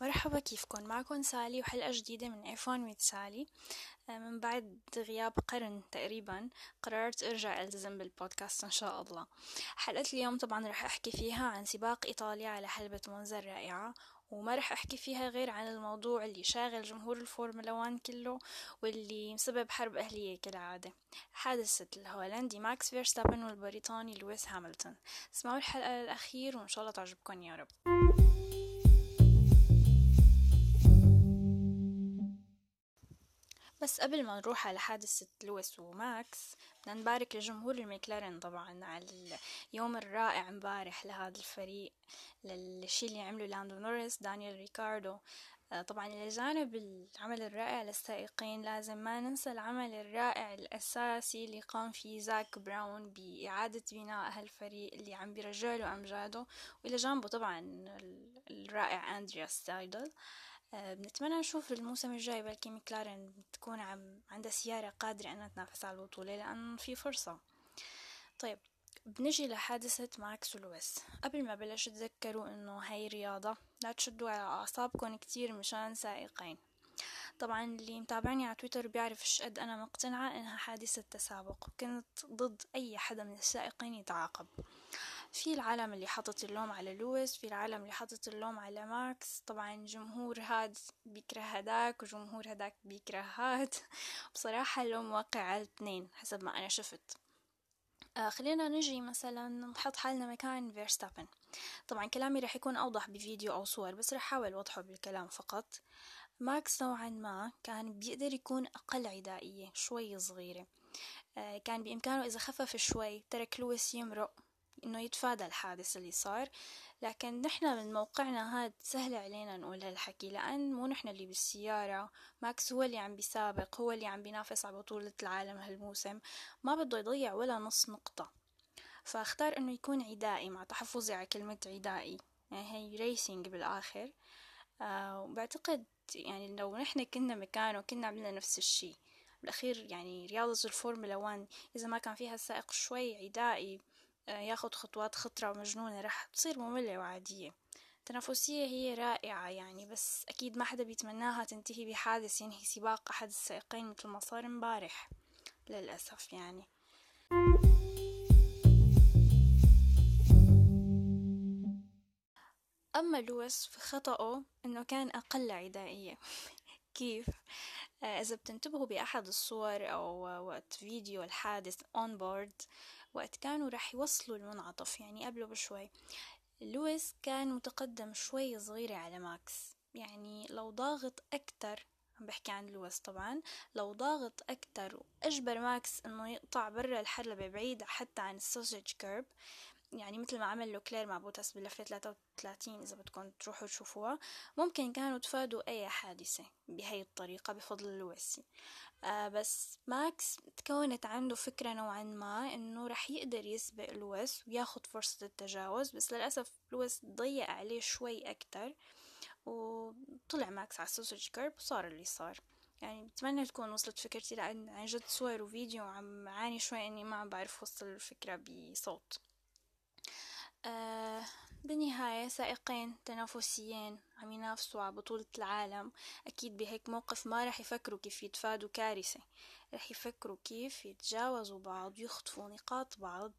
مرحبا كيفكن؟ معكم سالي وحلقة جديدة من F1 with سالي. آه، من بعد غياب قرن تقريبا قررت أرجع ألتزم بالبودكاست إن شاء الله. حلقة اليوم طبعا رح أحكي فيها عن سباق إيطاليا على حلبة مونزا الرائعة وما رح أحكي فيها غير عن الموضوع اللي شاغل جمهور الفورمولا 1 كله واللي مسبب حرب أهلية كالعادة. حادثة الهولندي ماكس فيرستابن والبريطاني لويس هاملتون. اسمعوا الحلقة للأخير وإن شاء الله تعجبكم يا رب. بس قبل ما نروح على حادثة لويس وماكس بدنا نبارك لجمهور المكلارين طبعا على اليوم الرائع مبارح لهذا الفريق للشي اللي عمله لاندو نوريس دانيال ريكاردو. آه، طبعا إلى جانب العمل الرائع للسائقين لازم ما ننسى العمل الرائع الأساسي اللي قام فيه زاك براون بإعادة بناء هالفريق اللي عم بيرجع أمجاده. وإلى جانبه طبعا الرائع أندريا سايدل آه، بنتمنى نشوف الموسم الجاي بلكي مكلارن تكون عم عندها سيارة قادرة أنها تنافس على البطولة لأن في فرصة. طيب بنجي لحادثة ماكس ولويس. قبل ما بلش تذكروا إنه هاي رياضة لا تشدوا على أعصابكم كتير مشان سائقين. طبعا اللي متابعني على تويتر بيعرف شقد أنا مقتنعة إنها حادثة تسابق وكنت ضد أي حدا من السائقين يتعاقب. في العالم اللي حطت اللوم على لويس في العالم اللي حطت اللوم على ماكس طبعا جمهور هاد بيكره هداك وجمهور هداك بيكره هاد. بصراحة اللوم واقع على الاثنين حسب ما أنا شفت. آه خلينا نجي مثلا نحط حالنا مكان فيرستابن. طبعا كلامي رح يكون أوضح بفيديو أو صور بس رح أحاول أوضحه بالكلام فقط. ماكس نوعا ما كان بيقدر يكون أقل عدائية شوي صغيرة. آه كان بإمكانه إذا خفف شوي ترك لويس يمرق. إنه يتفادى الحادث اللي صار لكن نحنا من موقعنا هاد سهل علينا نقول هالحكي لأن مو نحنا اللي بالسيارة ماكس هو اللي عم بيسابق هو اللي عم بينافس على بطولة العالم هالموسم ما بده يضيع ولا نص نقطة. فأختار إنه يكون عدائي مع تحفظي على كلمة عدائي يعني هي racing بالآخر. آه وبعتقد يعني لو نحن كنا مكانه كنا عملنا نفس الشي. بالأخير يعني رياضة الفورمولا 1 إذا ما كان فيها سائق شوي عدائي ياخد خطوات خطرة ومجنونة رح تصير مملة وعادية. التنافسية هي رائعة يعني بس أكيد ما حدا بيتمناها تنتهي بحادث ينهي سباق أحد السائقين مثل ما صار مبارح للأسف يعني. أما لويس فخطأه إنه كان أقل عدائية. كيف؟ آه، إذا بتنتبهوا بأحد الصور أو وقت فيديو الحادث on board وقت كانوا راح يوصلوا المنعطف يعني قبله بشوي لويس كان متقدم شوي صغيرة على ماكس. يعني لو ضاغط أكتر عم بحكي عن لويس طبعا لو ضاغط أكتر وأجبر ماكس إنه يقطع برا الحلبة بعيد حتى عن ال sausage kerb يعني مثل ما عمل لوكلير مع بوتاس بلفة 33 إذا بدكم تروحوا تشوفوها ممكن كانوا تفادوا أي حادثة بهي الطريقة بفضل لويس آه بس ماكس تكونت عنده فكرة نوعا ما إنه رح يقدر يسبق لويس وياخد فرصة التجاوز بس للأسف لويس ضيق عليه شوي أكتر وطلع ماكس على ال sausage kerb وصار اللي صار. يعني بتمنى تكون وصلت فكرتي لأن عن جد صور وفيديو عم عاني شوي إني ما عم بعرف وصل الفكرة بصوت. بالنهاية سائقين تنافسيين عم ينافسوا على بطولة العالم. أكيد بهيك موقف ما رح يفكروا كيف يتفادوا كارثة. رح يفكروا كيف يتجاوزوا بعض يخطفوا نقاط بعض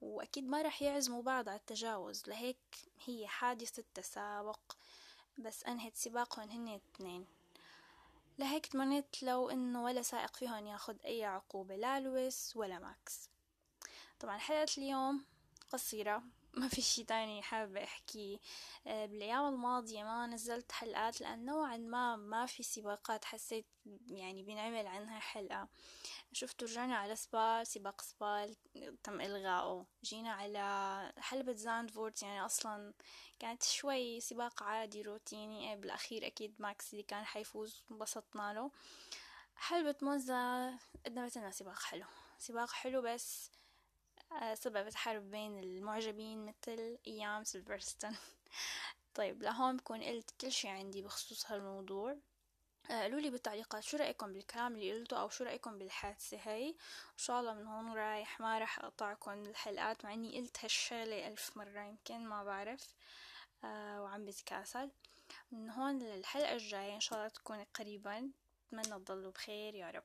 وأكيد ما رح يعزموا بعض على التجاوز. لهيك هي حادثة تسابق بس أنهت سباقهم هن الاثنين لهيك تمنيت لو إنه ولا سائق فيهم ياخد أي عقوبة لا لويس ولا ماكس. طبعا حلقة اليوم قصيرة. ما في شي تاني حابة احكيه آه، بالأيام الماضية ما نزلت حلقات لأن نوعا ما ما في سباقات. حسيت يعني بنعمل عنها حلقة. شفت رجعنا على سبا سباق سبا تم إلغائه. جينا على حلبة زاندفورت. يعني أصلا كانت شوي سباق عادي روتيني. إيه، بالأخير أكيد ماكس اللي كان حيفوز انبسطنا له. حلبة موزة قدمت لنا سباق حلو. سباق حلو بس سببت حرب بين المعجبين مثل أيام سيلفرستون. طيب لهون بكون قلت كل شي عندي بخصوص هالموضوع. آه، قولوا لي بالتعليقات شو رأيكم بالكلام اللي قلته أو شو رأيكم بالحادثة هاي إن شاء الله من هون رايح ما رح أقطعكم الحلقات مع إني قلت هالشغلة ألف مرة يمكن ما بعرف. آه وعم بتكاسل. من هون للحلقة الجاية إن شاء الله تكون قريبا. أتمنى تضلوا بخير يا رب.